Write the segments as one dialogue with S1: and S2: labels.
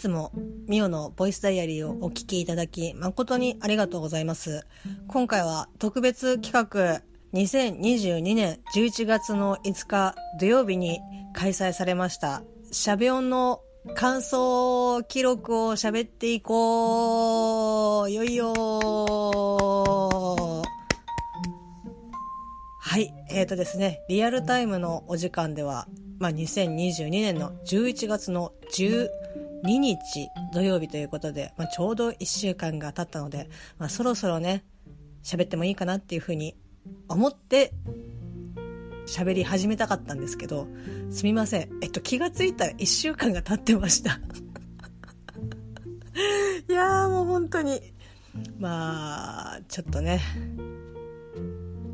S1: つもミオのボイスダイアリーをお聞きいただき誠にありがとうございます。今回は特別企画2022年11月の5日土曜日に開催されましたシャベオンの感想記録を喋っていこうよいよはい。えっ、ー、とですね、リアルタイムのお時間では、まあ、2022年の11月の2日土曜日ということで、まあ、ちょうど1週間が経ったので、まあ、そろそろね、喋ってもいいかなっていうふうに思って喋り始めたかったんですけど、すみません。えっと、気がついたら1週間が経ってました。いやーもう本当に。まあ、ちょっとね、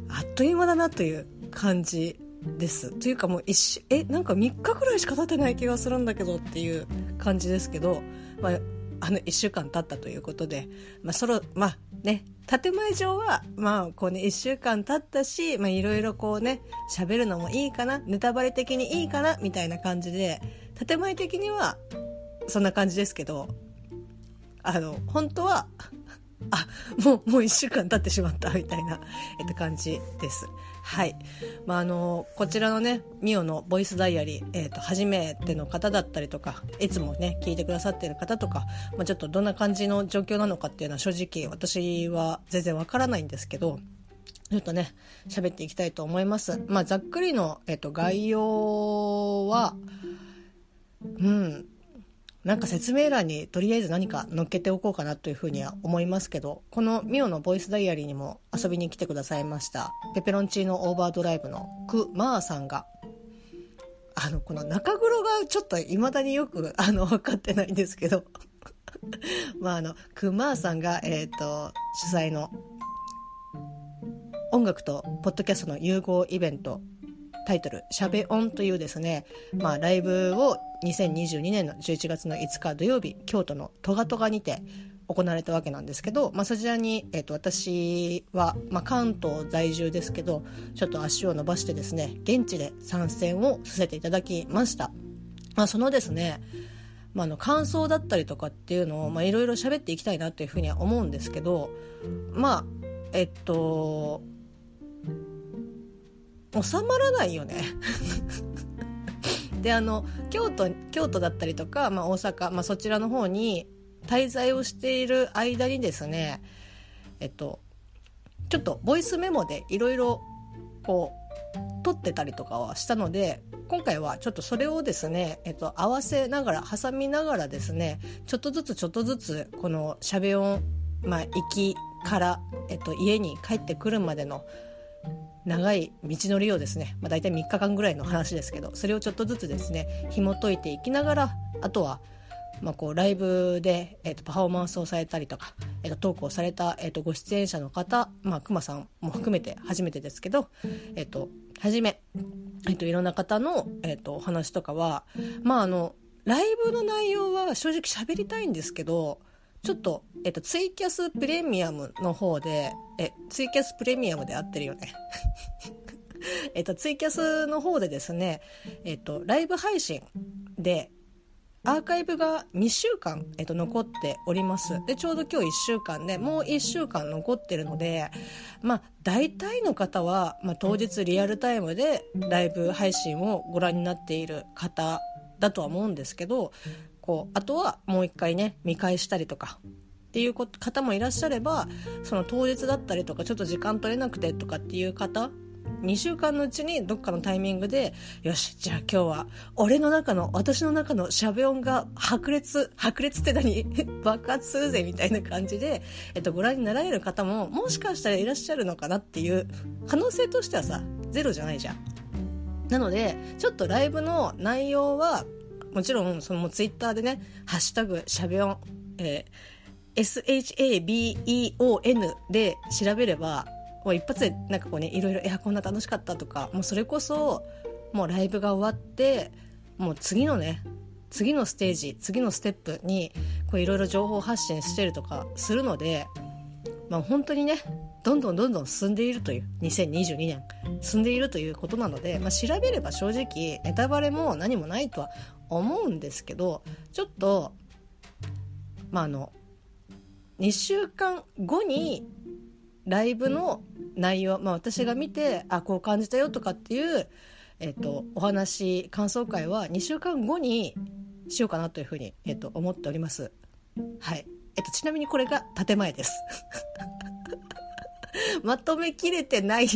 S1: あっという間だなという感じです。というかもう一週、え、なんか3日くらいしか経ってない気がするんだけどっていう感じですけど、まあ、あの1週間経ったということで、まあ、そろ、まあね、建前上は、まあ、こうね、1週間経ったし、いろいろこうね、喋るのもいいかな、ネタバレ的にいいかな、みたいな感じで、建前的には、そんな感じですけど、あの、本当は、あ、もう、もう一週間経ってしまった、みたいな、えっと、感じです。はい。まあ、あの、こちらのね、ミオのボイスダイアリー、えっ、と、初めての方だったりとか、いつもね、聞いてくださってる方とか、まあ、ちょっとどんな感じの状況なのかっていうのは正直私は全然わからないんですけど、ちょっとね、喋っていきたいと思います。まあ、ざっくりの、えっ、と、概要は、うん、なんか説明欄にとりあえず何か載っけておこうかなというふうには思いますけど、このミオのボイスダイアリーにも遊びに来てくださいました、ペペロンチーノオーバードライブのク・マーさんが、あの、この中黒がちょっと未だによく、あの、分かってないんですけど、まあ、あの、ク・マーさんが、えっ、ー、と、主催の音楽とポッドキャストの融合イベントタイトル「しゃべ音」というですね、まあ、ライブを2022年の11月の5日土曜日京都のトガトガにて行われたわけなんですけど、まあ、そちらに、えーと、私は、まあ、関東在住ですけどちょっと足を伸ばしてですね現地で参戦をさせていただきました、まあ、そのですねまあ、あの感想だったりとかっていうのをいろいろ喋っていきたいなというふうには思うんですけどまあえっと収まらないよね。であの京都京都だったりとか、まあ、大阪、まあ、そちらの方に滞在をしている間にですねえっとちょっとボイスメモでいろいろこう撮ってたりとかはしたので今回はちょっとそれをですね、えっと、合わせながら挟みながらですねちょっとずつちょっとずつこのしゃべ音まあ行きから、えっと、家に帰ってくるまでの長い道のりをですね、まあ、大体3日間ぐらいの話ですけどそれをちょっとずつですね紐解いていきながらあとはまあ、こうライブで、えー、とパフォーマンスをされたりとか、えー、とトークをされた、えー、とご出演者の方、まあ、熊さんも含めて初めてですけど、えー、と初め、えー、といろんな方の、えー、とお話とかはまああのライブの内容は正直喋りたいんですけどちょっと、えっと、ツイキャスプレミアムの方で、え、ツイキャスプレミアムで合ってるよね。えっと、ツイキャスの方でですね、えっと、ライブ配信で、アーカイブが2週間、えっと、残っております。で、ちょうど今日1週間で、もう1週間残ってるので、まあ、大体の方は、まあ、当日リアルタイムでライブ配信をご覧になっている方だとは思うんですけど、こうあとはもう一回ね見返したりとかっていう方もいらっしゃればその当日だったりとかちょっと時間取れなくてとかっていう方2週間のうちにどっかのタイミングで、よし、じゃあ今日は、俺の中の、私の中のしゃべ音が白熱、白熱って何？爆発するぜみたいな感じで、えっと、ご覧になられる方も、もしかしたらいらっしゃるのかなっていう、可能性としてはさ、ゼロじゃないじゃん。なので、ちょっとライブの内容は、もちろん、そのツイッターでね、ハッシュタグ、しゃべ音、えー、SHABEON で調べれば、もう一発でなんかこうね、いろいろ、いや、こんな楽しかったとか、もうそれこそ、もうライブが終わって、もう次のね、次のステージ、次のステップに、こういろいろ情報発信してるとかするので、まあ本当にね、どんどんどんどん進んでいるという、2022年、進んでいるということなので、まあ調べれば正直、ネタバレも何もないとは思うんですけどちょっとまああの2週間後にライブの内容、まあ、私が見てあこう感じたよとかっていう、えっと、お話感想会は2週間後にしようかなというふうに、えっと、思っております。はい。えっと、ちなみにこれが建前です。まとめきれてない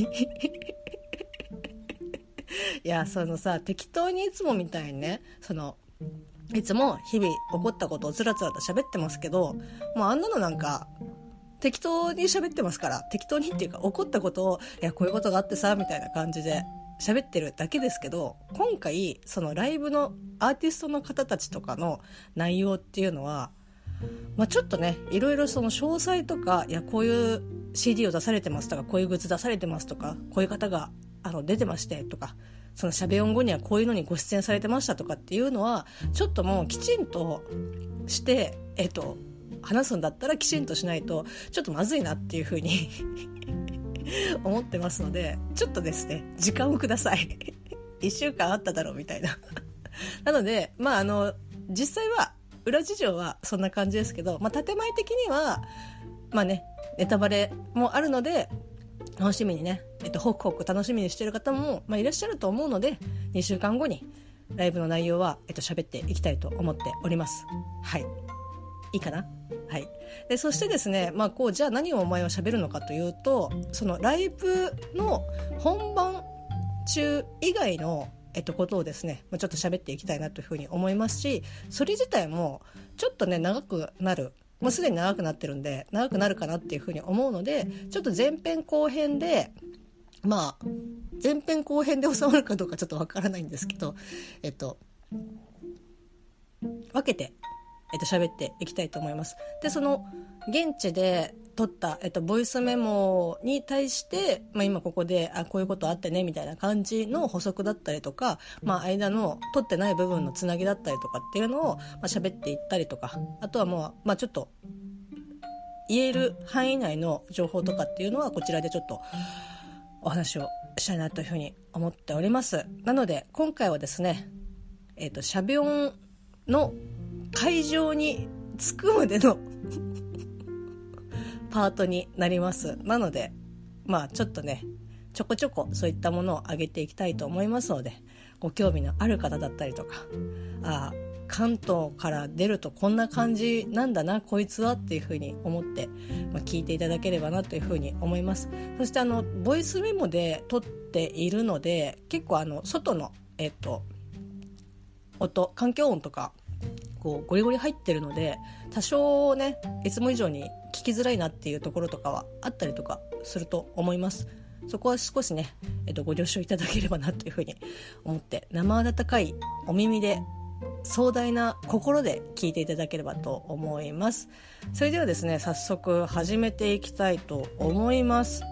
S1: いや、そのさ、適当にいつもみたいにね、その、いつも日々起こったことをつらつらと喋ってますけど、もうあんなのなんか、適当に喋ってますから、適当にっていうか起こったことを、いや、こういうことがあってさ、みたいな感じで喋ってるだけですけど、今回、そのライブのアーティストの方たちとかの内容っていうのは、まあ、ちょっとね、いろいろその詳細とか、いや、こういう CD を出されてますとか、こういうグッズ出されてますとか、こういう方が、あの、出てましてとか、そのしゃべ音後にはこういうのにご出演されてましたとかっていうのは、ちょっともうきちんとして、えっと、話すんだったらきちんとしないと、ちょっとまずいなっていうふうに 思ってますので、ちょっとですね、時間をください。一週間あっただろうみたいな なので、まああの、実際は、裏事情はそんな感じですけど、まあ建前的には、まあね、ネタバレもあるので、楽しみにね、えっと、ホクホク楽しみにしてる方も、まあ、いらっしゃると思うので、2週間後にライブの内容は、えっと、喋っていきたいと思っております。はい。いいかな？はい。で、そしてですね、まあ、こう、じゃあ何をお前は喋るのかというと、そのライブの本番中以外の、えっと、ことをですね、ちょっと喋っていきたいなというふうに思いますし、それ自体も、ちょっとね、長くなる。もうすでに長くなってるんで、長くなるかなっていうふうに思うので、ちょっと前編後編で、まあ、前編後編で収まるかどうかちょっとわからないんですけど、えっと、分けてえっと、喋っていきたいと思います。で、その、現地で撮った、えっと、ボイスメモに対して、まあ、今ここで、あ、こういうことあってね、みたいな感じの補足だったりとか、まあ、間の撮ってない部分のつなぎだったりとかっていうのを、まあ、喋っていったりとか、あとはもう、まあ、ちょっと、言える範囲内の情報とかっていうのは、こちらでちょっと、お話をしたいなというふうに思っております。なので、今回はですね、えっ、と、シャビオンの会場に着くまでのパートになります。なので、まあちょっとね、ちょこちょこそういったものを上げていきたいと思いますので、ご興味のある方だったりとか、ああ、関東から出るとこんな感じなんだな、こいつはっていうふうに思って、まあ、聞いていただければなというふうに思います。そしてあの、ボイスメモで撮っているので、結構あの、外の、えっと、音、環境音とかこうゴリゴリ入ってるので多少ねいつも以上に聞きづらいなっていうところとかはあったりとかすると思います。そこは少しね、えっと、ご了承いただければなというふうに思って生温かいお耳で壮大な心で聞いていただければと思います。それではですね早速始めていきたいと思います。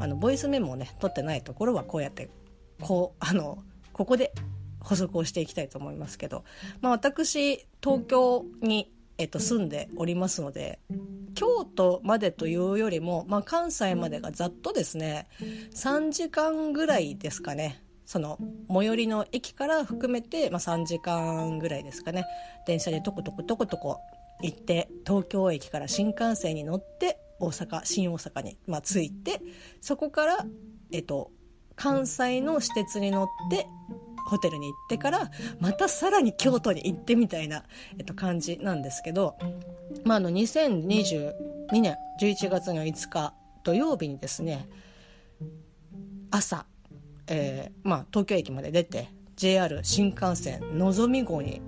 S1: あのボイスメモをね取ってないところはこうやってこうあのここで補足をしていきたいと思いますけど、まあ、私東京に、えっと、住んでおりますので京都までというよりも、まあ、関西までがざっとですね3時間ぐらいですかね。その最寄りの駅から含めて、まあ、3時間ぐらいですかね。電車でトコトコトコトコ行って東京駅から新幹線に乗って大阪新大阪に、まあ、着いてそこから、えっと、関西の私鉄に乗ってホテルに行ってからまたさらに京都に行ってみたいな、えっと、感じなんですけど、まあ、あの2022年11月の5日土曜日にですね朝、えーまあ、東京駅まで出て JR 新幹線のぞみ号に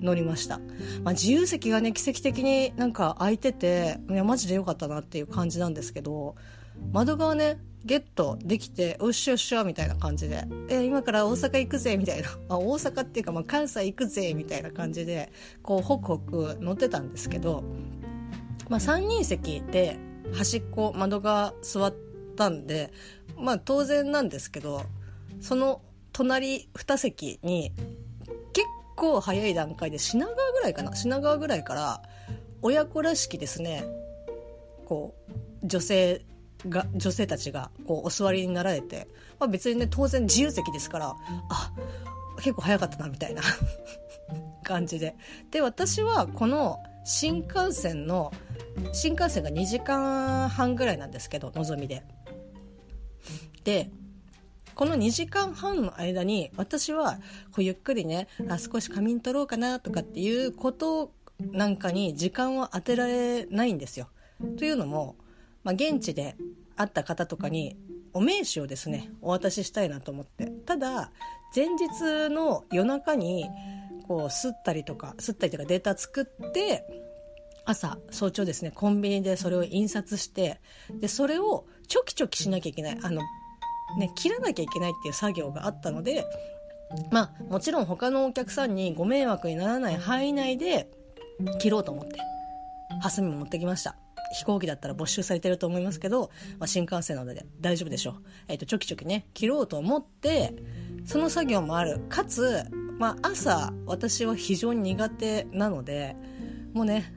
S1: 乗りました、まあ、自由席がね奇跡的になんか空いてていやマジでよかったなっていう感じなんですけど窓側ねゲットできて、おっしゃおっしゃみたいな感じで、え今から大阪行くぜみたいな、あ、大阪っていうか、まあ、関西行くぜみたいな感じで、こう、ホクホク乗ってたんですけど、まあ、3人席で端っこ、窓が座ったんで、まあ、当然なんですけど、その隣2席に、結構早い段階で品川ぐらいかな品川ぐらいから、親子らしきですね、こう、女性が女性たちがこうお座りになられて、まあ、別にね当然自由席ですからあ結構早かったなみたいな 感じでで私はこの新幹線の新幹線が2時間半ぐらいなんですけどのぞみで。でこの2時間半の間に私はこうゆっくりねあ少し仮眠取ろうかなとかっていうことなんかに時間を当てられないんですよ。というのも、まあ、現地で会った方とかにお名刺をですねお渡ししたいなと思って。ただ前日の夜中にこう吸ったりとか吸ったりとかデータ作って朝早朝ですねコンビニでそれを印刷してでそれをチョキチョキしなきゃいけないあのね切らなきゃいけないっていう作業があったのでまあもちろん他のお客さんにご迷惑にならない範囲内で切ろうと思ってハサミも持ってきました。飛行機だったら没収されてると思いますけど、まあ、新幹線なので大丈夫でしょう。えっ、ー、と、チョキチョキね、切ろうと思って、その作業もある。かつ、まあ、朝、私は非常に苦手なので、もうね、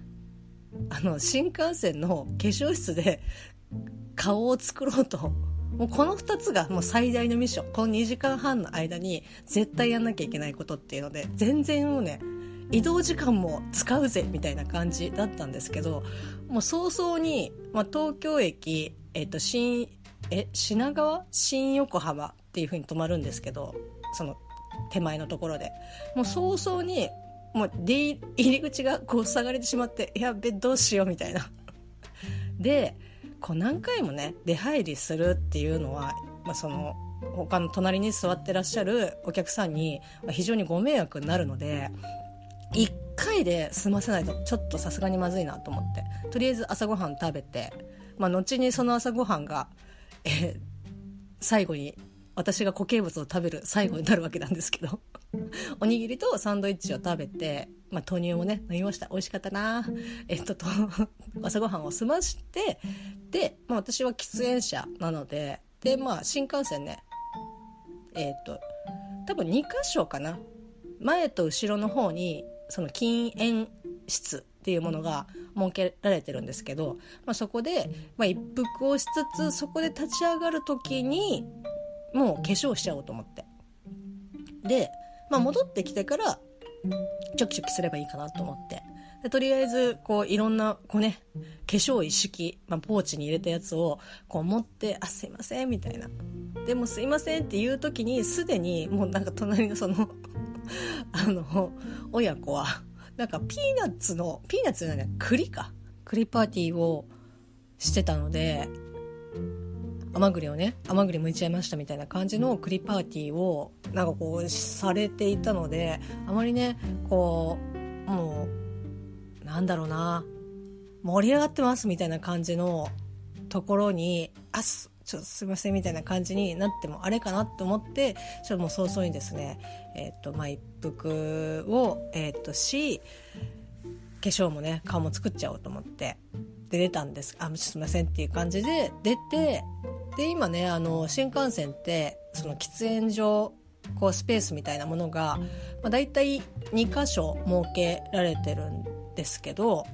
S1: あの、新幹線の化粧室で顔を作ろうともうこの2つがもう最大のミッション。この2時間半の間に絶対やんなきゃいけないことっていうので、全然もうね、移動時間も使うぜみたいな感じだったんですけどもう早々に、まあ、東京駅、えっと、新え品川？新横浜？っていう風に止まるんですけどその手前のところで。もう早々にもう出入り口がこう塞がれてしまってやべどうしようみたいな。でこう何回もね出入りするっていうのは、まあ、その他の隣に座ってらっしゃるお客さんに非常にご迷惑になるので1回で済ませないとちょっとさすがにまずいなと思って。とりあえず朝ごはん食べて、まあ、後にその朝ごはんが、えー、最後に私が固形物を食べる最後になるわけなんですけど。おにぎりとサンドイッチを食べて、まあ、豆乳もね飲みました。美味しかったな。えっとと朝ごはんを済ましてで、まあ、私は喫煙者なのででまあ新幹線ねえっと多分2箇所かな。前と後ろの方にその禁煙室っていうものが設けられてるんですけど、まあ、そこで、まあ、一服をしつつそこで立ち上がる時にもう化粧しちゃおうと思って。で、まあ、戻ってきてからチョキチョキすればいいかなと思って。でとりあえずこういろんなこうね化粧一式、まあ、ポーチに入れたやつをこう持って「あすいません」みたいな「でもすいません」っていう時にすでにもうなんか隣のそのあの、親子は、なんかピーナッツの、ピーナッツじゃない栗か。栗パーティーをしてたので、甘栗をね、甘栗剥いちゃいましたみたいな感じの栗パーティーを、なんかこう、されていたので、あまりね、こう、もう、なんだろうな、盛り上がってますみたいな感じのところに、あす、ちょっとすいませんみたいな感じになってもあれかなと思ってちょっともう早々にですねえっ、ー、とまあ一服をえっ、ー、とし化粧もね顔も作っちゃおうと思ってで出たんです。あすいませんっていう感じで出てで今ねあの新幹線ってその喫煙所こうスペースみたいなものが、まあ、大体2箇所設けられてるんですけど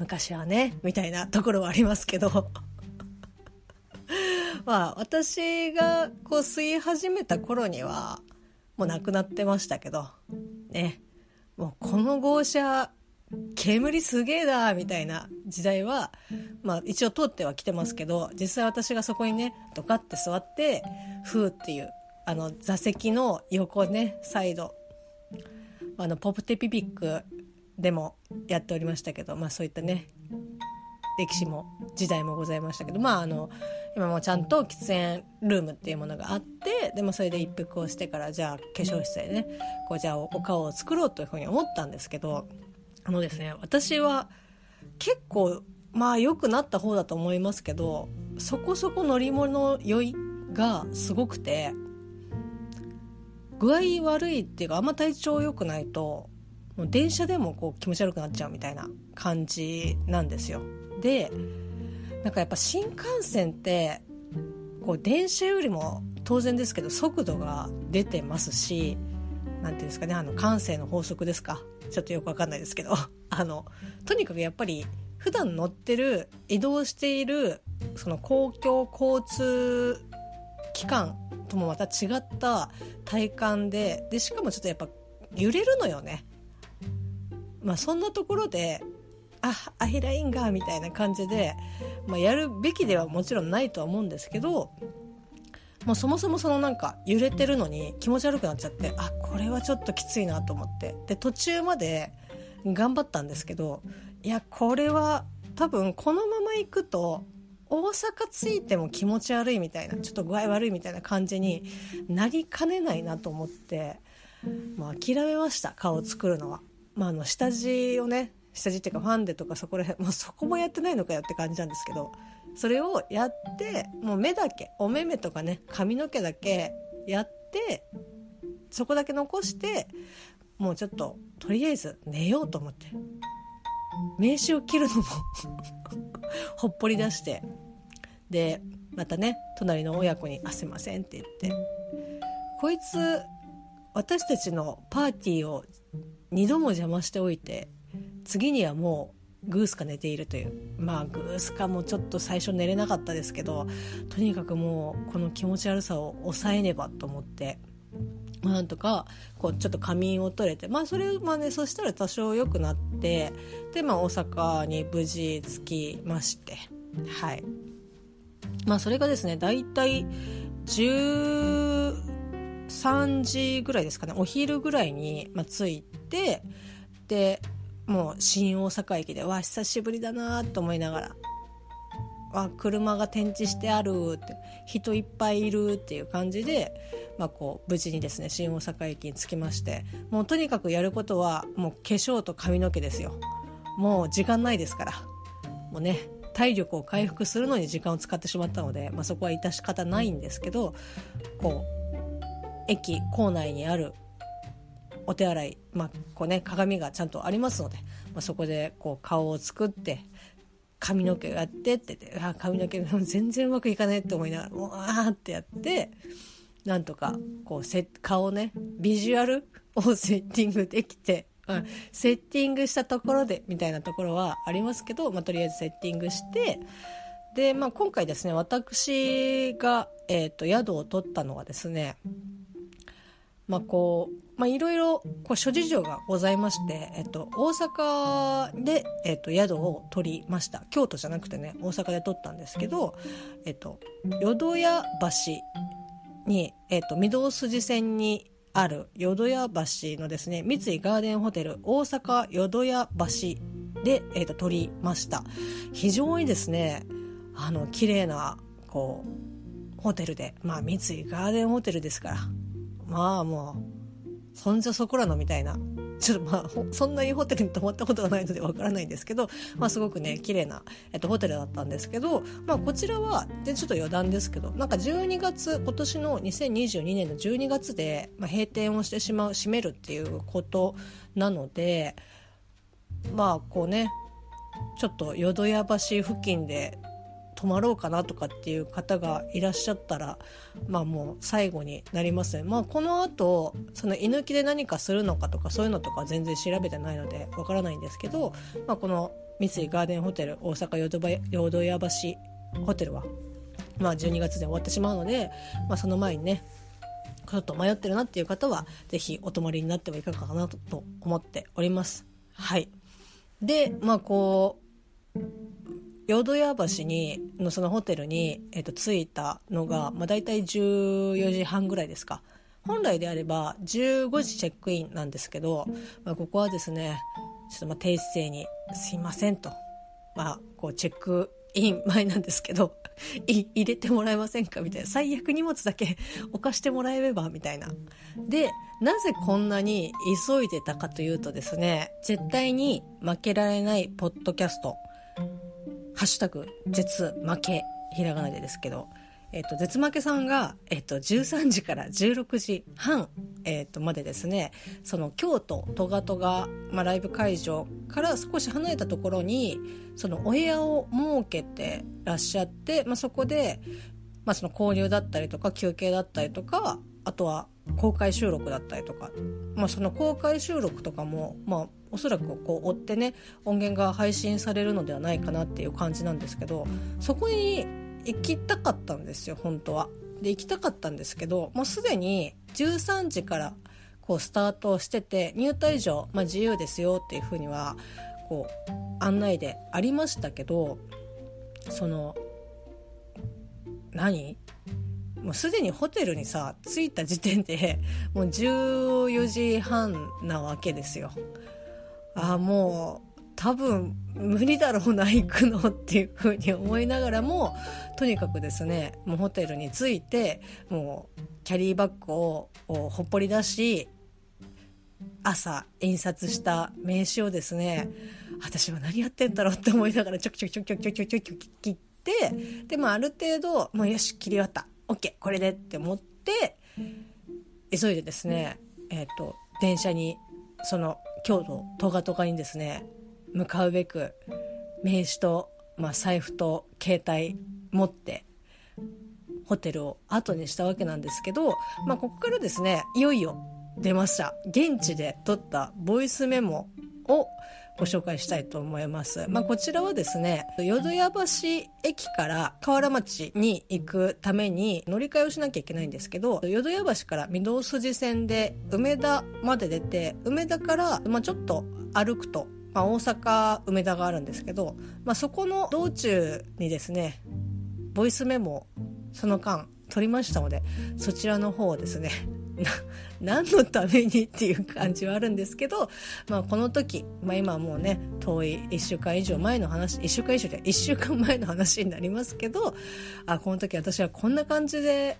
S1: 昔はねみたいなところはありますけど。まあ私がこう吸い始めた頃にはもうなくなってましたけどね。もうこの号車煙すげえだみたいな時代は、まあ一応通っては来てますけど、実際私がそこにね、ドカって座って、ふーっていう、あの座席の横ね、サイド、あの、ポプテピピックでもやっておりましたけど、まあそういったね、歴史も時代もございましたけどまああの今もちゃんと喫煙ルームっていうものがあってでもそれで一服をしてからじゃあ化粧室でねこうじゃあお顔を作ろうというふうに思ったんですけどあのですね私は結構まあ良くなった方だと思いますけどそこそこ乗り物酔いがすごくて具合悪いっていうかあんま体調良くないともう電車でもこう気持ち悪くなっちゃうみたいな感じなんですよ。でなんかやっぱ新幹線ってこう電車よりも当然ですけど速度が出てますし何ていうんですかねあの感性の法則ですかちょっとよくわかんないですけど あのとにかくやっぱり普段乗ってる移動しているその公共交通機関ともまた違った体感ででしかもちょっとやっぱ揺れるのよね。まあそんなところであアイラインがみたいな感じで、まあ、やるべきではもちろんないとは思うんですけどもうそもそもそのなんか揺れてるのに気持ち悪くなっちゃってあこれはちょっときついなと思ってで途中まで頑張ったんですけどいやこれは多分このまま行くと大阪着いても気持ち悪いみたいなちょっと具合悪いみたいな感じになりかねないなと思って、まあ、諦めました顔を作るのは。まあ、あの下地をね下地っていうかファンデとかそこら辺、まあ、そこもやってないのかよって感じなんですけどそれをやってもう目だけお目目とかね髪の毛だけやってそこだけ残してもうちょっととりあえず寝ようと思って名刺を切るのも ほっぽり出してでまたね隣の親子に「あすいません」って言ってこいつ私たちのパーティーを2度も邪魔しておいて次にはもうグースか寝ているという。まあグースかもちょっと最初寝れなかったですけどとにかくもうこの気持ち悪さを抑えねばと思って。なんとかこうちょっと仮眠を取れてまあそれまあねそしたら多少良くなってでまあ大阪に無事着きまして。はい。まあそれがですね大体13時ぐらいですかね。お昼ぐらいに、まあ、着いてでもう新大阪駅でわ久しぶりだなと思いながら。あ車が展示してあるって人いっぱいいるっていう感じで、まあ、こう無事にですね新大阪駅に着きましてもうとにかくやることはもう化粧と髪の毛ですよ。もう時間ないですから。もうね体力を回復するのに時間を使ってしまったので、まあ、そこは致し方ないんですけどこう駅構内にあるお手洗い、まあこうね、鏡がちゃんとありますので、まあ、そこでこう顔を作って髪の毛をやってって言ってあ髪の毛 全然うまくいかないって思いながらうわーってやってなんとかこうセ顔ねビジュアルをセッティングできて、うん、セッティングしたところでみたいなところはありますけど、まあ、とりあえずセッティングしてで、まあ、今回ですね私が、えーと宿を取ったのはですねまあこうまあ、いろいろこう諸事情がございまして、えっと、大阪で、えっと、宿を取りました。京都じゃなくてね大阪で取ったんですけど、えっと、淀屋橋に、えっと、御堂筋線にある淀屋橋のですね三井ガーデンホテル大阪淀屋橋で、えっと、取りました。非常にですねあの綺麗なこうホテルでまあ三井ガーデンホテルですから。まあもう、そんじゃそこらのみたいな。ちょっとまあ、そんなにホテルに泊まったことがないのでわからないんですけど、まあすごくね、綺麗な、えっと、ホテルだったんですけど、まあこちらは、で、ちょっと余談ですけど、なんか12月、今年の2022年の12月で、まあ、閉店をしてしまう、閉めるっていうことなので、まあこうね、ちょっと淀屋橋付近で泊まろうかなとかっていう方がいらっしゃったらまあもう最後になりますまあこの後その居抜きで何かするのかとかそういうのとか全然調べてないのでわからないんですけど、まあ、この三井ガーデンホテル大阪淀屋橋ホテルはまあ12月で終わってしまうので、まあ、その前にねちょっと迷ってるなっていう方は是非お泊まりになってはいかがかなと思っております。はいでまあこう淀屋橋にのそのホテルに、えっと、着いたのが、まあ、大体14時半ぐらいですか。本来であれば15時チェックインなんですけど、まあ、ここはですねちょっとまあ低姿勢に「すいません」と、まあ、こうチェックイン前なんですけど 入れてもらえませんかみたいな。最悪荷物だけ置かしてもらえればみたいな。でなぜこんなに急いでたかというとですね絶対に負けられないポッドキャストハッシュタグ、絶負け、ひらがなでですけど、えっ、と、絶負けさんが、えっ、と、13時から16時半、えっ、と、までですね、その京都トガトガ、まあ、ライブ会場から少し離れたところに、そのお部屋を設けてらっしゃって、まあ、そこで、まあ、その交流だったりとか休憩だったりとか、あとは公開収録だったりとか、まあ、その公開収録とかも、まあ、おそらくこう追ってね音源が配信されるのではないかなっていう感じなんですけどそこに行きたかったんですよ本当は。で行きたかったんですけどもうすでに13時からこうスタートしてて入退場、まあ、自由ですよっていうふうにはこう案内でありましたけどその何？もうすでにホテルにさ着いた時点でもう14時半なわけですよ。ああもう多分無理だろうな行くのっていうふうに思いながらもとにかくですねもうホテルに着いてもうキャリーバッグをほっぽり出し朝印刷した名刺をですね私は何やってんだろうって思いながらちょきちょきちょきちょきちょきちょきき切ってでもある程度もうよし切り終わった。OK これでって思って急いでですねえっ、と電車にその京都トガトガにですね向かうべく名刺と、まあ、財布と携帯持ってホテルを後にしたわけなんですけど、まあ、ここからですねいよいよ出ました。現地で撮ったボイスメモをご紹介したいと思います。まあ、こちらはですね、淀屋橋駅から河原町に行くために乗り換えをしなきゃいけないんですけど、淀屋橋から御堂筋線で梅田まで出て、梅田から、まあ、ちょっと歩くと、まあ、大阪梅田があるんですけど、まあ、そこの道中にですね、ボイスメモその間取りましたので、そちらの方をですね、何のためにっていう感じはあるんですけど、まあ、この時、まあ、今もうね遠い1週間以上前の話1週間以上で1週間前の話になりますけどあこの時私はこんな感じで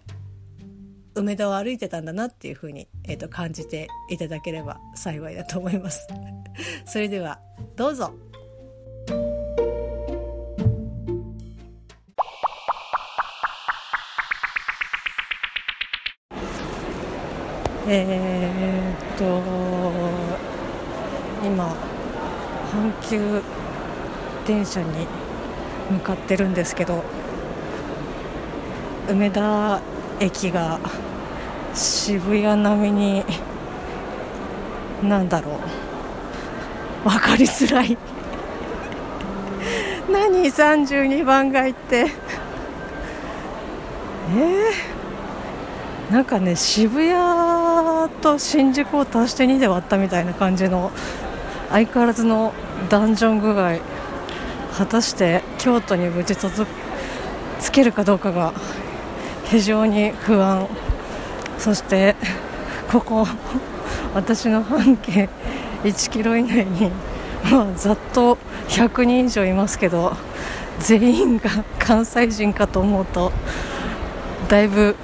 S1: 梅田を歩いてたんだなっていうふうに、えー、と感じていただければ幸いだと思います。それではどうぞえー、っと今阪急電車に向かってるんですけど梅田駅が渋谷並みになんだろう。分かりづらい。何？32番街って。えー？なんかね渋谷と新宿を足して2で割ったみたいな感じの相変わらずのダンジョン具合果たして京都に無事届つけるかどうかが非常に不安。そして ここ私の半径1キロ以内に、まあ、ざっと100人以上いますけど全員が関西人かと思うとだいぶ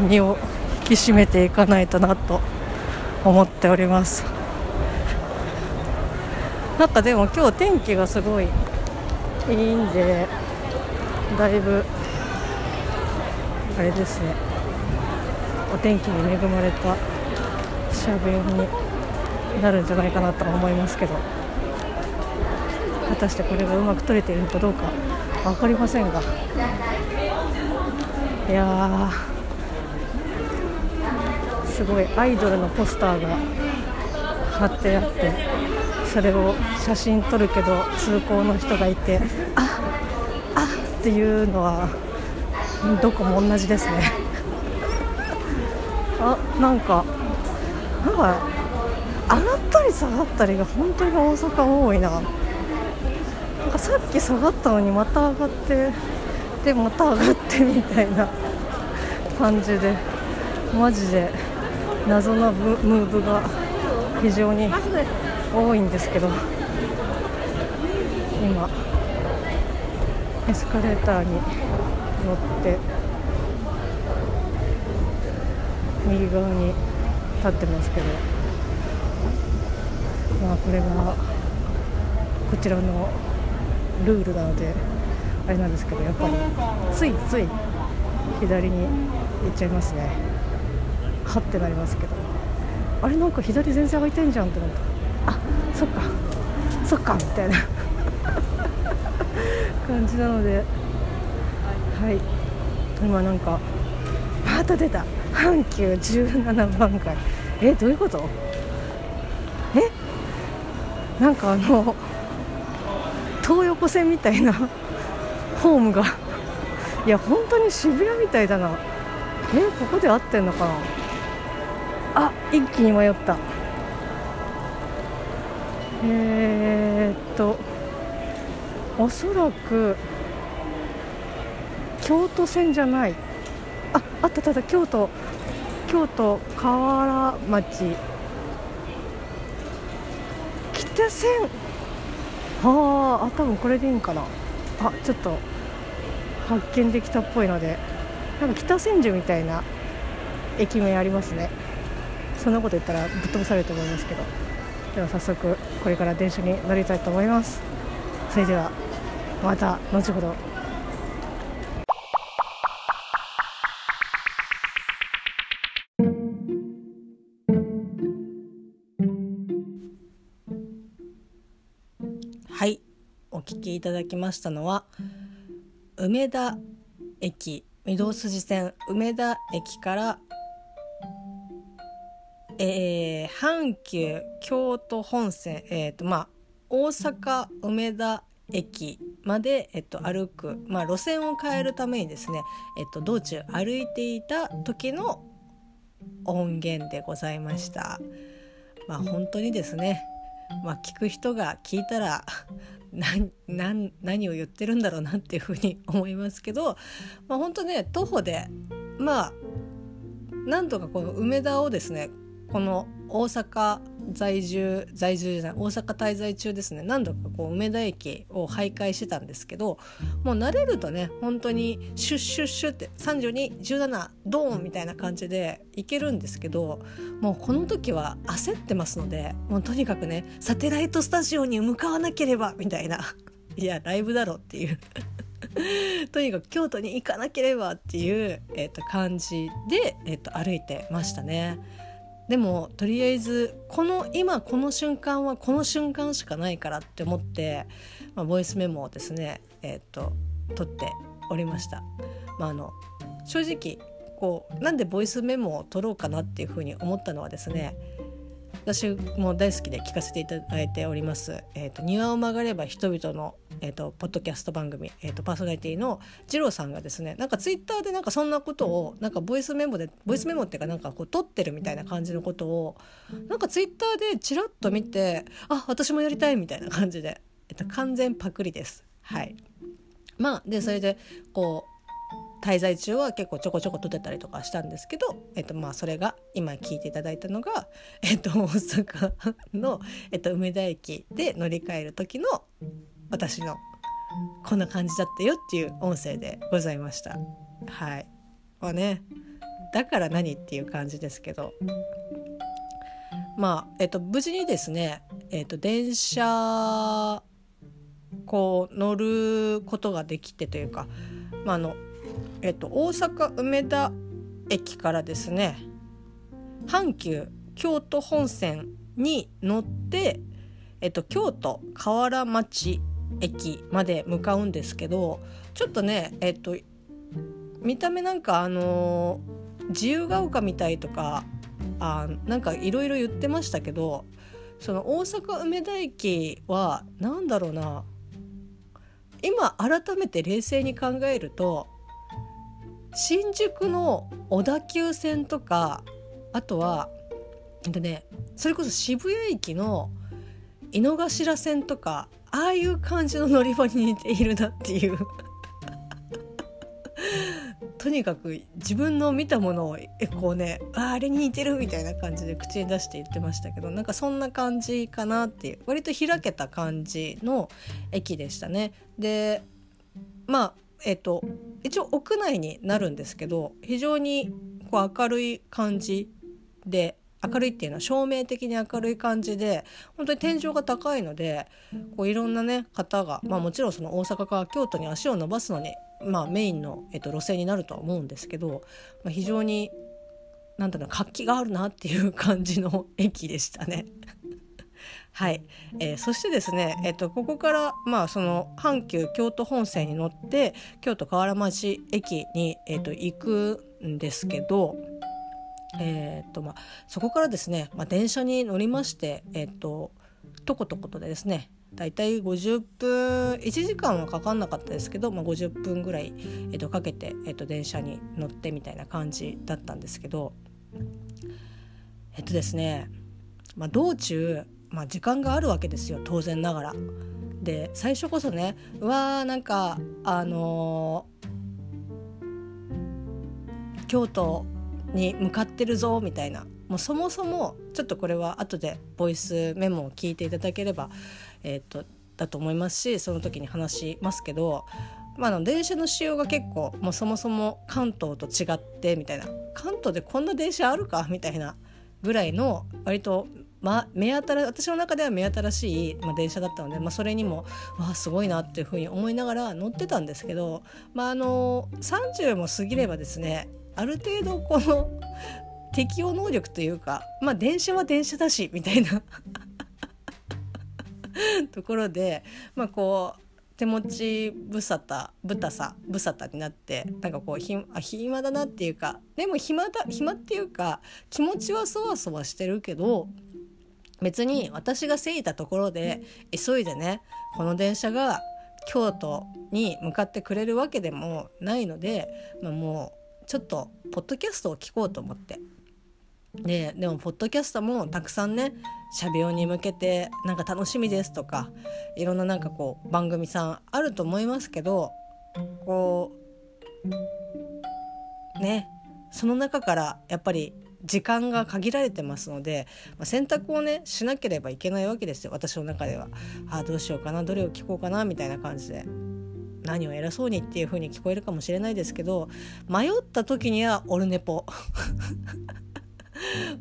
S1: 身を引き締めていかないとなと思っております。なんかでも今日天気がすごいいいんでだいぶあれですね。お天気に恵まれたしゃべりになるんじゃないかなと思いますけど。果たしてこれがうまく撮れているのかどうか分かりませんが。いやすごいアイドルのポスターが貼ってあってそれを写真撮るけど通行の人がいてああっていうのはどこも同じですね。あなんかなんか上がったり下がったりが本当に大阪多いな。なんかさっき下がったのにまた上がってでまた上がってみたいな感じでマジで謎のムーブが非常に多いんですけど今エスカレーターに乗って右側に立ってますけどまあこれがこちらのルールなのであれなんですけどやっぱりついつい左に行っちゃいますね。はってなりますけど。あれなんか左全然空いてんじゃんって思った。あそっか。そっか。みたいな。感じなので。はい。今なんかまた出た。阪急17番街。えどういうこと？え？なんかあの東横線みたいな ホームが。いや本当に渋谷みたいだな。えここで合ってんのかな？あ一気に迷った。えー、っとおそらく京都線じゃない。ああったただ京都。京都河原町。北線ああ多分これでいいんかな。あちょっと発見できたっぽいので。なんか北千住みたいな駅名ありますね。そんなこと言ったらぶっ飛ばされると思いますけど。では早速これから電車に乗りたいと思います。それではまた後ほど。はいお聞きいただきましたのは梅田駅御堂筋線梅田駅からえー、阪急京都本線、えーとまあ、大阪梅田駅まで、えっと、歩く、まあ、路線を変えるためにですね、えっと、道中歩いていた時の音源でございました。まあ、本当にですね、まあ、聞く人が聞いたら 何何を言ってるんだろうなっていうふうに思いますけど、まあ、本当ね徒歩でまあなんとかこの梅田をですねこの大阪在住在住じゃない大阪滞在中ですね。何度かこう梅田駅を徘徊してたんですけどもう慣れるとね本当にシュッシュッシュって3217ドーンみたいな感じで行けるんですけどもうこの時は焦ってますのでもうとにかくねサテライトスタジオに向かわなければみたいな。いやライブだろっていう。とにかく京都に行かなければっていう、えー、と感じで、えー、と歩いてましたね。でもとりあえずこの今この瞬間はこの瞬間しかないからって思って、まあ、ボイスメモをですねえっ、と撮っておりました。まあ、あの正直こうなんでボイスメモを取ろうかなっていうふうに思ったのはですね私も大好きで聞かせていただいております。え、ー、と庭を曲がれば人々のえ、ー、とポッドキャスト番組え、ー、とパーソナリティの次郎さんがですね、なんかツイッターでなんかそんなことをなんかボイスメモでボイスメモっていうかなんかこう撮ってるみたいな感じのことをなんかツイッターでちらっと見て、あ私もやりたいみたいな感じで、えっ、と完全パクリです。はい。まあでそれでこう滞在中は結構ちょこちょこ撮ってたりとかしたんですけど、えっと、まあそれが今聞いていただいたのが、えっと、大阪の、えっと、梅田駅で乗り換える時の私のこんな感じだったよっていう音声でございました。はい。まあねだから何っていう感じですけどまあえっと無事にですねえっと電車こう乗ることができてというか、まあ、あのえっと、大阪梅田駅からですね阪急京都本線に乗って、えっと、京都河原町駅まで向かうんですけどちょっとねえっと見た目なんかあのー、自由が丘みたいとかあなんかいろいろ言ってましたけどその大阪梅田駅は何だろうな今改めて冷静に考えると新宿の小田急線とかあとはえっとねそれこそ渋谷駅の井の頭線とかああいう感じの乗り場に似ているなっていう とにかく自分の見たものをこうねああれに似てるみたいな感じで口に出して言ってましたけどなんかそんな感じかなっていう割と開けた感じの駅でしたね。でまあえっと、一応屋内になるんですけど非常にこう明るい感じで明るいっていうのは照明的に明るい感じで本当に天井が高いのでこういろんなね方が、まあ、もちろんその大阪から京都に足を伸ばすのに、まあ、メインの、えっと、路線になるとは思うんですけど、まあ、非常になんだろう活気があるなっていう感じの駅でしたね。はい、えー、そしてですね、えーと、ここからまあその阪急京都本線に乗って京都河原町駅に、えーと、行くんですけど、えーとまあ、そこからですね、まあ、電車に乗りまして、えー、ととことことでですねだいたい50分1時間はかかんなかったですけど、まあ、50分ぐらい、えー、とかけて、えー、と電車に乗ってみたいな感じだったんですけどえっとですね、まあ、道中まあ、時間があるわけですよ当然ながら。で最初こそねうわーなんかあのー、京都に向かってるぞみたいな。もうそもそもちょっとこれは後でボイスメモを聞いていただければ、えーと、だと思いますしその時に話しますけど、まあ、の電車の仕様が結構もうそもそも関東と違ってみたいな。関東でこんな電車あるか？みたいなぐらいの割とま、目新私の中では目新しい、ま、電車だったので、ま、それにもわすごいなっていうふうに思いながら乗ってたんですけど、まあ、あの30も過ぎればですねある程度この適応能力というか、まあ、電車は電車だしみたいな ところで、まあ、こう手持ちぶさたぶたさぶさたになってなんかこうひあ暇だなっていうかでも暇だ暇っていうか気持ちはそわそわしてるけど別に私が過ぎたところで急いでねこの電車が京都に向かってくれるわけでもないので、まあ、もうちょっとポッドキャストを聞こうと思って。ででもポッドキャストもたくさんねしゃべをに向けてなんか楽しみですとかいろんななんかこう番組さんあると思いますけどこうねその中からやっぱり時間が限られてますので、まあ、選択をねしなければいけないわけですよ。私の中では。あどうしようかな。どれを聞こうかなみたいな感じで。何を偉そうにっていう風に聞こえるかもしれないですけど迷った時にはオルネポ。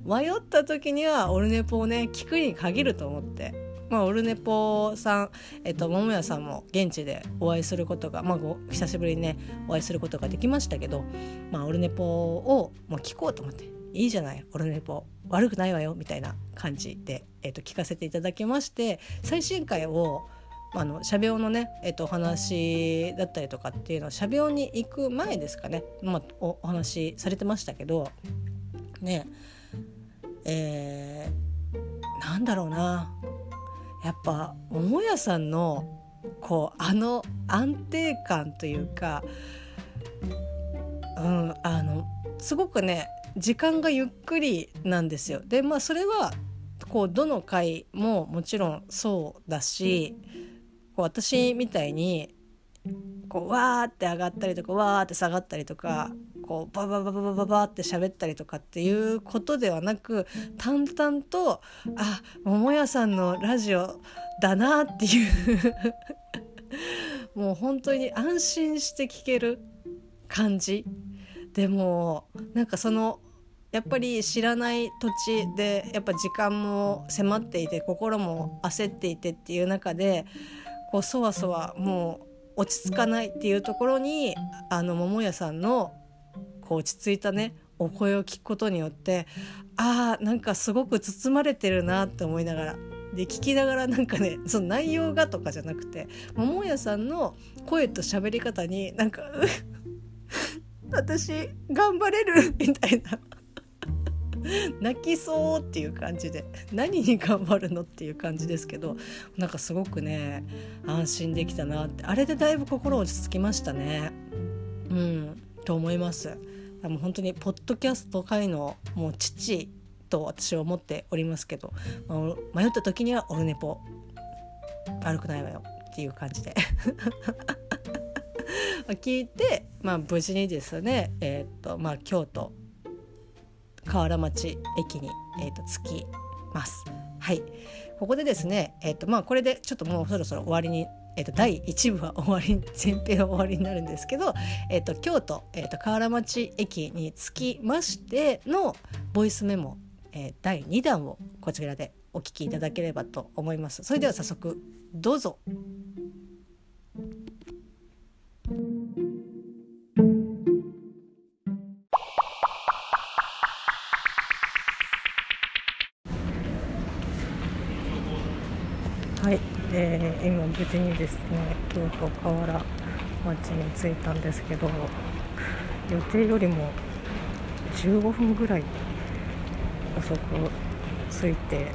S1: 迷った時には オルネポをね聞くに限ると思って。まあ、オルネポさん、えっと、桃屋さんも現地でお会いすることが、まあ、ご久しぶりにねお会いすることができましたけど、まあ、オルネポをもう聞こうと思って。いいじゃないオルネポ。悪くないわよみたいな感じで、えー、と聞かせていただきまして最新回をあの社病のね、えー、とお話だったりとかっていうのは社病に行く前ですかね、まあ、おお話されてましたけどねえー、なんだろうな。やっぱ桃屋さんのこうあの安定感というか、うん、あのすごくね時間がゆっくりなんですよ。でまあそれはこうどの回ももちろんそうだしこう私みたいにこうわーって上がったりとかわーって下がったりとかこうバババババババって喋ったりとかっていうことではなく淡々とあ桃屋さんのラジオだなっていう もう本当に安心して聞ける感じでもなんかそのやっぱり知らない土地でやっぱ時間も迫っていて心も焦っていてっていう中でこうそわそわもう落ち着かないっていうところにあの桃屋さんのこう落ち着いたねお声を聞くことによってあーなんかすごく包まれてるなって思いながらで聞きながらなんかねその内容がとかじゃなくて桃屋さんの声と喋り方になんか 私頑張れるみたいな。泣きそうっていう感じで何に頑張るのっていう感じですけどなんかすごくね安心できたなってあれでだいぶ心落ち着きましたね。うんと思います。もう本当にポッドキャスト界のもう父と私は思っておりますけど迷った時にはオルネポ悪くないわよっていう感じで。聞いて、まあ、無事にですね、えーとまあ、京都河原町駅に、えーと、着きます。はいここでですね、えーとまあ、これでちょっともうそろそろ終わりにえーと、第1部は終わり前編は終わりになるんですけど、えーと、京都、えーと、河原町駅に着きましてのボイスメモ、えー、第2弾をこちらでお聞きいただければと思います。それでは早速どうぞ。えー、今無事にですね京都河原町に着いたんですけど予定よりも15分ぐらい遅く着いて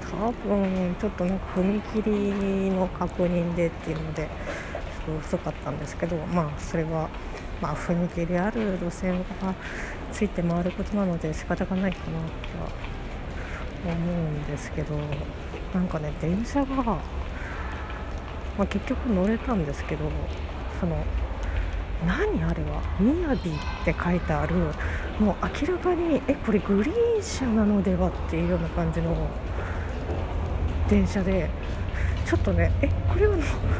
S1: 多分ちょっとなんか踏切の確認でっていうのでちょっと遅かったんですけどまあそれは、まあ、踏切ある路線がついて回ることなので仕方がないかなとは思うんですけど。なんかね電車が、まあ、結局乗れたんですけどその何あれは「みやび」って書いてあるもう明らかにえこれグリーン車なのではっていうような感じの電車でちょっとねえこれは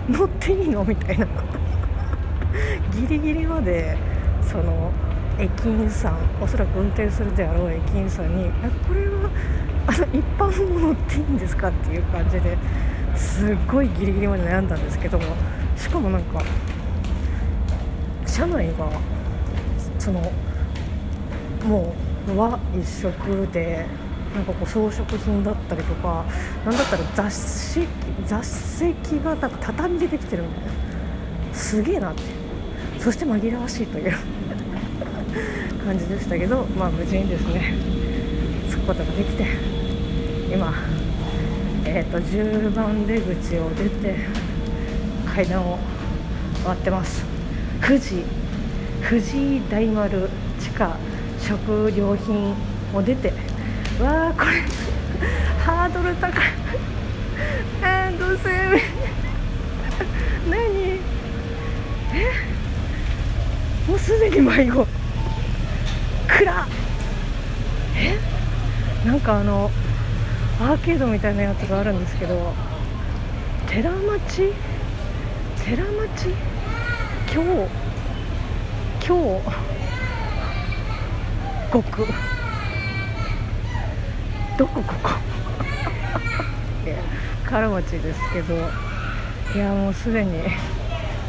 S1: 乗っていいのみたいな。ギリギリまでその駅員さんおそらく運転するであろう駅員さんに「えこれは一般も乗っていいんですか?」っていう感じですっごいギリギリまで悩んだんですけどもしかもなんか車内がそのもう和一色でなんかこう装飾品だったりとかなんだったら雑誌座席がなんか畳でできてるんですげえなってそして紛らわしいという。感じでしたけどまあ無事にですね着くことができて。今えーと、と10番出口を出て階段を回ってます。富士富士大丸地下食料品を出てわあこれハードル高い。あーどうせ何？え？もうすでに迷子。暗え？なんかあのアーケードみたいなやつがあるんですけど寺町？寺町？今日今日国どこここ？カラ町ですけどいやもうすでに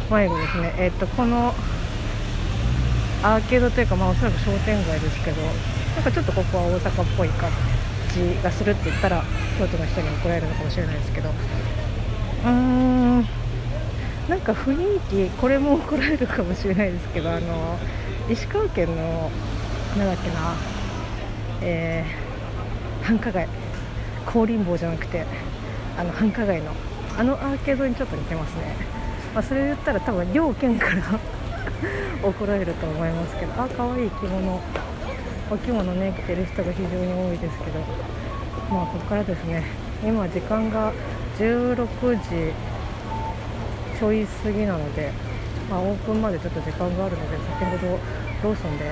S1: 迷子ですね。えっとこのアーケードというかまあおそらく商店街ですけどなんかちょっとここは大阪っぽい感じがするって言ったら京都の人に怒られるのかもしれないですけど。うーん。なんか雰囲気これも怒られるかもしれないですけどあの石川県のなんだっけなえー、繁華街。香林坊じゃなくてあの繁華街のあのアーケードにちょっと似てますね、まあ、それ言ったら多分両県から 怒られると思いますけど。あ可愛い着物お着物ね着てる人が非常に多いですけどまあここからですね今時間が16時ちょい過ぎなので、まあ、オープンまでちょっと時間があるので先ほどローソンで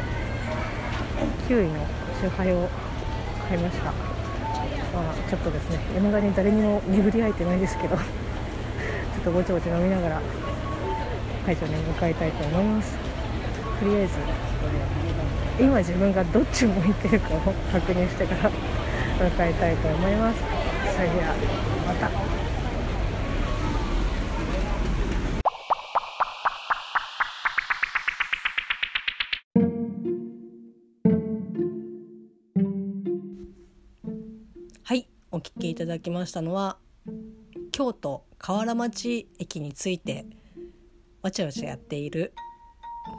S1: キウイの酎ハイを買いました、まあ、ちょっとですね未だに誰にも巡り合えてないですけどちょっとぼちぼち飲みながら会場に向かいたいと思います。とりあえず今自分がどっち向いてるかを確認してから向かいたいと思います。それではまた。聴きいただきましたのは京都河原町駅についてわちゃわちゃやっている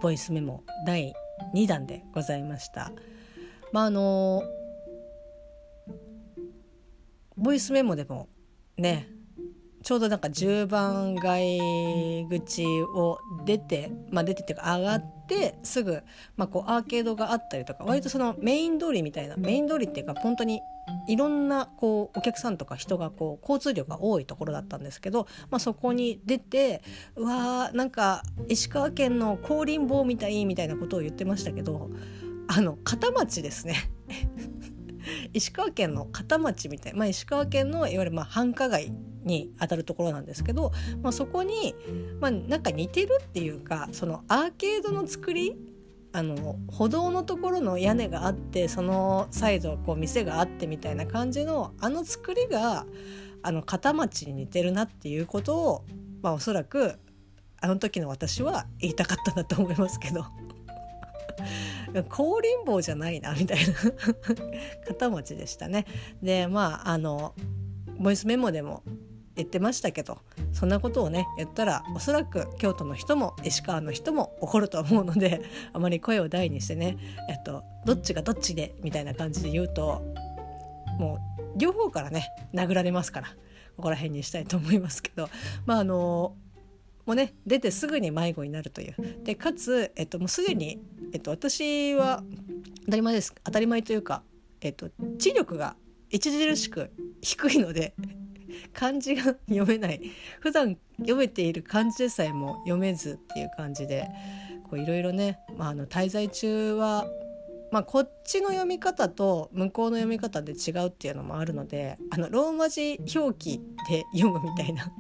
S1: ボイスメモ第2弾でございました。まああのボイスメモでもねちょうどなんか10番街口を出てまあ出てっていうか上がってすぐ、まあ、こうアーケードがあったりとか割とそのメイン通りみたいなメイン通りっていうか本当にいろんなこうお客さんとか人がこう交通量が多いところだったんですけど、まあ、そこに出てうわーなんか石川県の香林坊みたいみたいなことを言ってましたけどあの片町ですね。石川県の片町みたいな、まあ、石川県のいわゆるまあ繁華街にあたるところなんですけど、まあ、そこに、まあ、なんか似てるっていうかそのアーケードの作りあの歩道のところの屋根があってそのサイドこう店があってみたいな感じのあの作りがあの片町に似てるなっていうことを、まあ、おそらくあの時の私は言いたかったんだと思いますけど 香林坊じゃないなみたいな 片町でしたね。でまああのボイスメモでも言ってましたけどそんなことをね言ったらおそらく京都の人も石川の人も怒ると思うのであまり声を大にしてね、えっと、どっちがどっちでみたいな感じで言うともう両方からね殴られますからここら辺にしたいと思いますけどまああのもうね出てすぐに迷子になるという。でかつ、えっと、もうすでに、えっと、私は当たり前です当たり前というか、えっと、知力が著しく低いので漢字が読めない。普段読めている漢字でさえも読めずっていう感じでいろいろね、まあ、あの滞在中は、まあ、こっちの読み方と向こうの読み方で違うっていうのもあるのであのローマ字表記で読むみたいな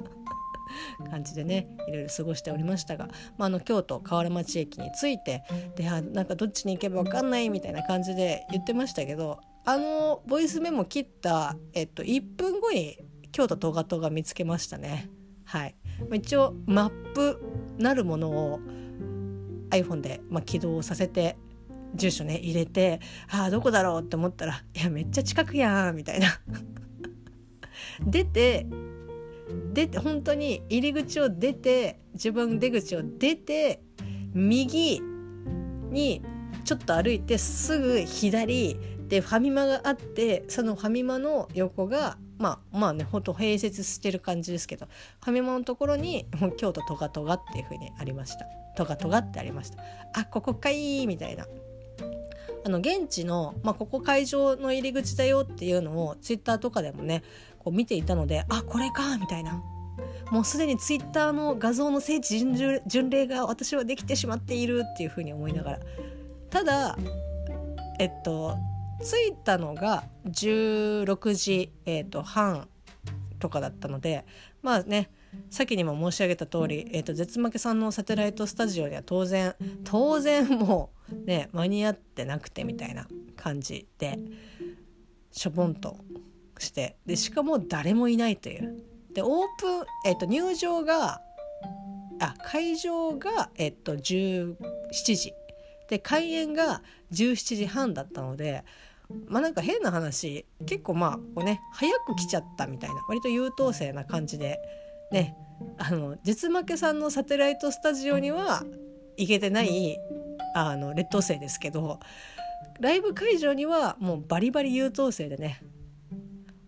S1: 感じでねいろいろ過ごしておりましたが、まあ、あの京都河原町駅に着いてであなんかどっちに行けば分かんないみたいな感じで言ってましたけどあのボイスメモ切った、えっと、1分後に京都トガトが見つけましたね。はい、一応マップなるものを iPhone で、まあ、起動させて住所ね入れてああどこだろうって思ったらいやめっちゃ近くやんみたいな 出て出て本当に入り口を出て自分出口を出て右にちょっと歩いてすぐ左でファミマがあってそのファミマの横がまあまあねほんと併設してる感じですけどファミマのところに京都トガトガっていう風にありました。トガトガってありました。あここかいいみたいな。あの現地の、まあ、ここ会場の入り口だよっていうのをツイッターとかでもねこう見ていたのであこれかみたいな。もうすでにツイッターの画像の聖地巡礼が私はできてしまっているっていうふうに思いながら。ただえっと着いたのが16時、えーと、半とかだったのでまあね先にも申し上げた通り、えーと、絶負けさんのサテライトスタジオには当然当然もうね間に合ってなくてみたいな感じでしょぼんとしてでしかも誰もいないという。でオープン、えーと、入場があ会場が、えー、と17時で開演が17時半だったのでまあなんか変な話結構まあこうね早く来ちゃったみたいな割と優等生な感じでねあの実負けさんのサテライトスタジオには行けてないあの劣等生ですけどライブ会場にはもうバリバリ優等生でね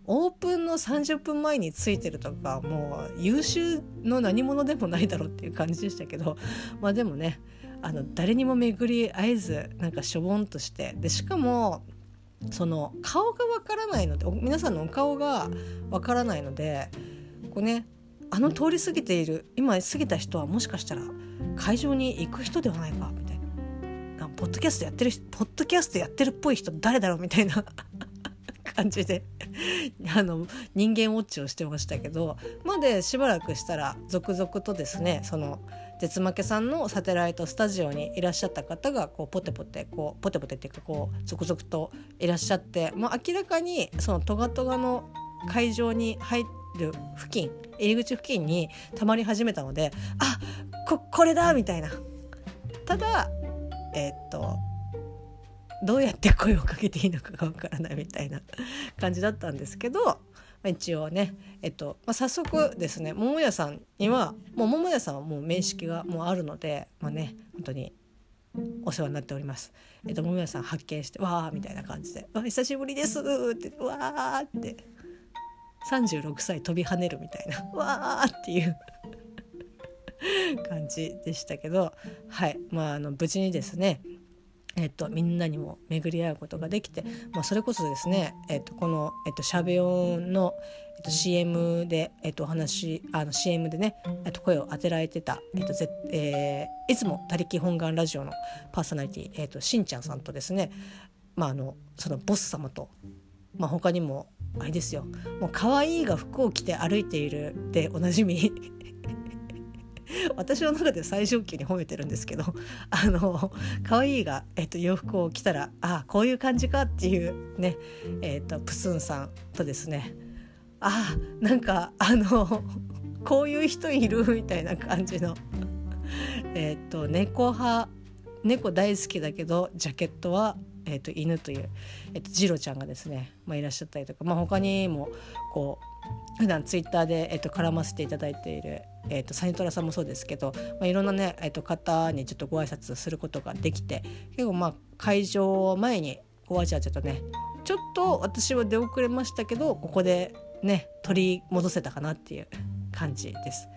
S1: オープンの30分前についてるとかもう優秀の何者でもないだろうっていう感じでしたけどまあでもねあの誰にも巡り合えずなんかしょぼんとしてでしかもその顔がわからないので皆さんのお顔がわからないのでこうねあの通り過ぎている今過ぎた人はもしかしたら会場に行く人ではないかみたいな。ポッドキャストやってるポッドキャストやってるっぽい人誰だろうみたいな。感じで。あの人間ウォッチをしてましたけど。までしばらくしたら続々とですねその絶負けさんのサテライトスタジオにいらっしゃった方がこうポテポテこうポテポテっていうかこう続々といらっしゃって、まあ、明らかにそのトガトガの会場に入る付近入り口付近にたまり始めたのであここれだみたいな。ただえー、っとどうやって声をかけていいのかがわからないみたいな感じだったんですけど一応ね、えっとまあ、早速ですね桃屋さんにはもう桃屋さんはもう面識がもうあるのでまあね本当にお世話になっております。えっと桃屋さん発見して「わー」みたいな感じで「わ久しぶりです」って「わー」って36歳飛び跳ねるみたいな「わー」っていう感じでしたけどはいまああの無事にですねえっと、みんなにも巡り合うことができて、まあ、それこそですね、えっと、この、えっと、しゃべ音の、えっと、CM で、えっと、お話あの CM でね、えっと、声を当てられてた、えっとぜえー、いつも「他力本願ラジオ」のパーソナリティ、えっと、しんちゃんさんとですね、まあ、あのそのボス様と、まあ、他にもあれですよもう可愛いが服を着て歩いているでおなじみ 私の中で最上級に褒めてるんですけどあの可愛いが、えっと、洋服を着たらあこういう感じかっていうね、えっと、プスンさんとですねあなんかあのこういう人いるみたいな感じの えっと猫派猫大好きだけどジャケットはえーと、犬という、えーと、ジロちゃんがですね、まあ、いらっしゃったりとか、まあ、他にもこう普段ツイッターで、えーと、絡ませていただいている、えー、とサニトラさんもそうですけど、まあ、いろんなね、えー、と方にちょっとご挨拶することができて結構まあ会場前にご挨拶とねちょっと私は出遅れましたけどここでね取り戻せたかなっていう感じです。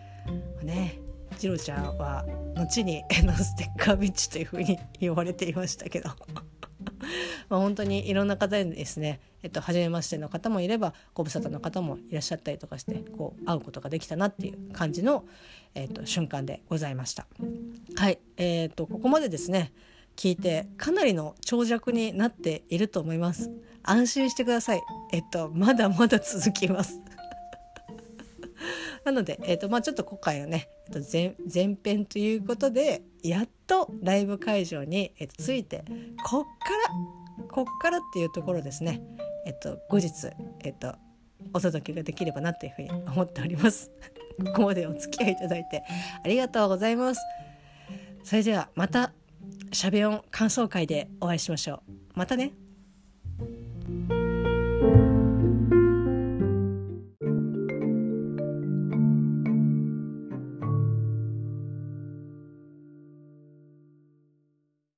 S1: ねジロちゃんは後に「ステッカービッチ」というふうに言われていましたけど まあ、本当にいろんな方にですねえっと、初めましての方もいればご無沙汰の方もいらっしゃったりとかしてこう会うことができたなっていう感じの、えっと、瞬間でございました。はい、えー、っとここまでですね聞いてかなりの長尺になっていると思います。安心してください。えっとまだまだ続きます。なので、えーとまあ、ちょっと今回はね、えー、と前前編ということでやっとライブ会場に、えー、と着いてこっからこっからっていうところですね、えっ、ー、と、後日、えっ、ー、とお届けができればなというふうに思っております。ここまでお付き合いいただいてありがとうございます。それではまたしゃべ音感想会でお会いしましょう。またね。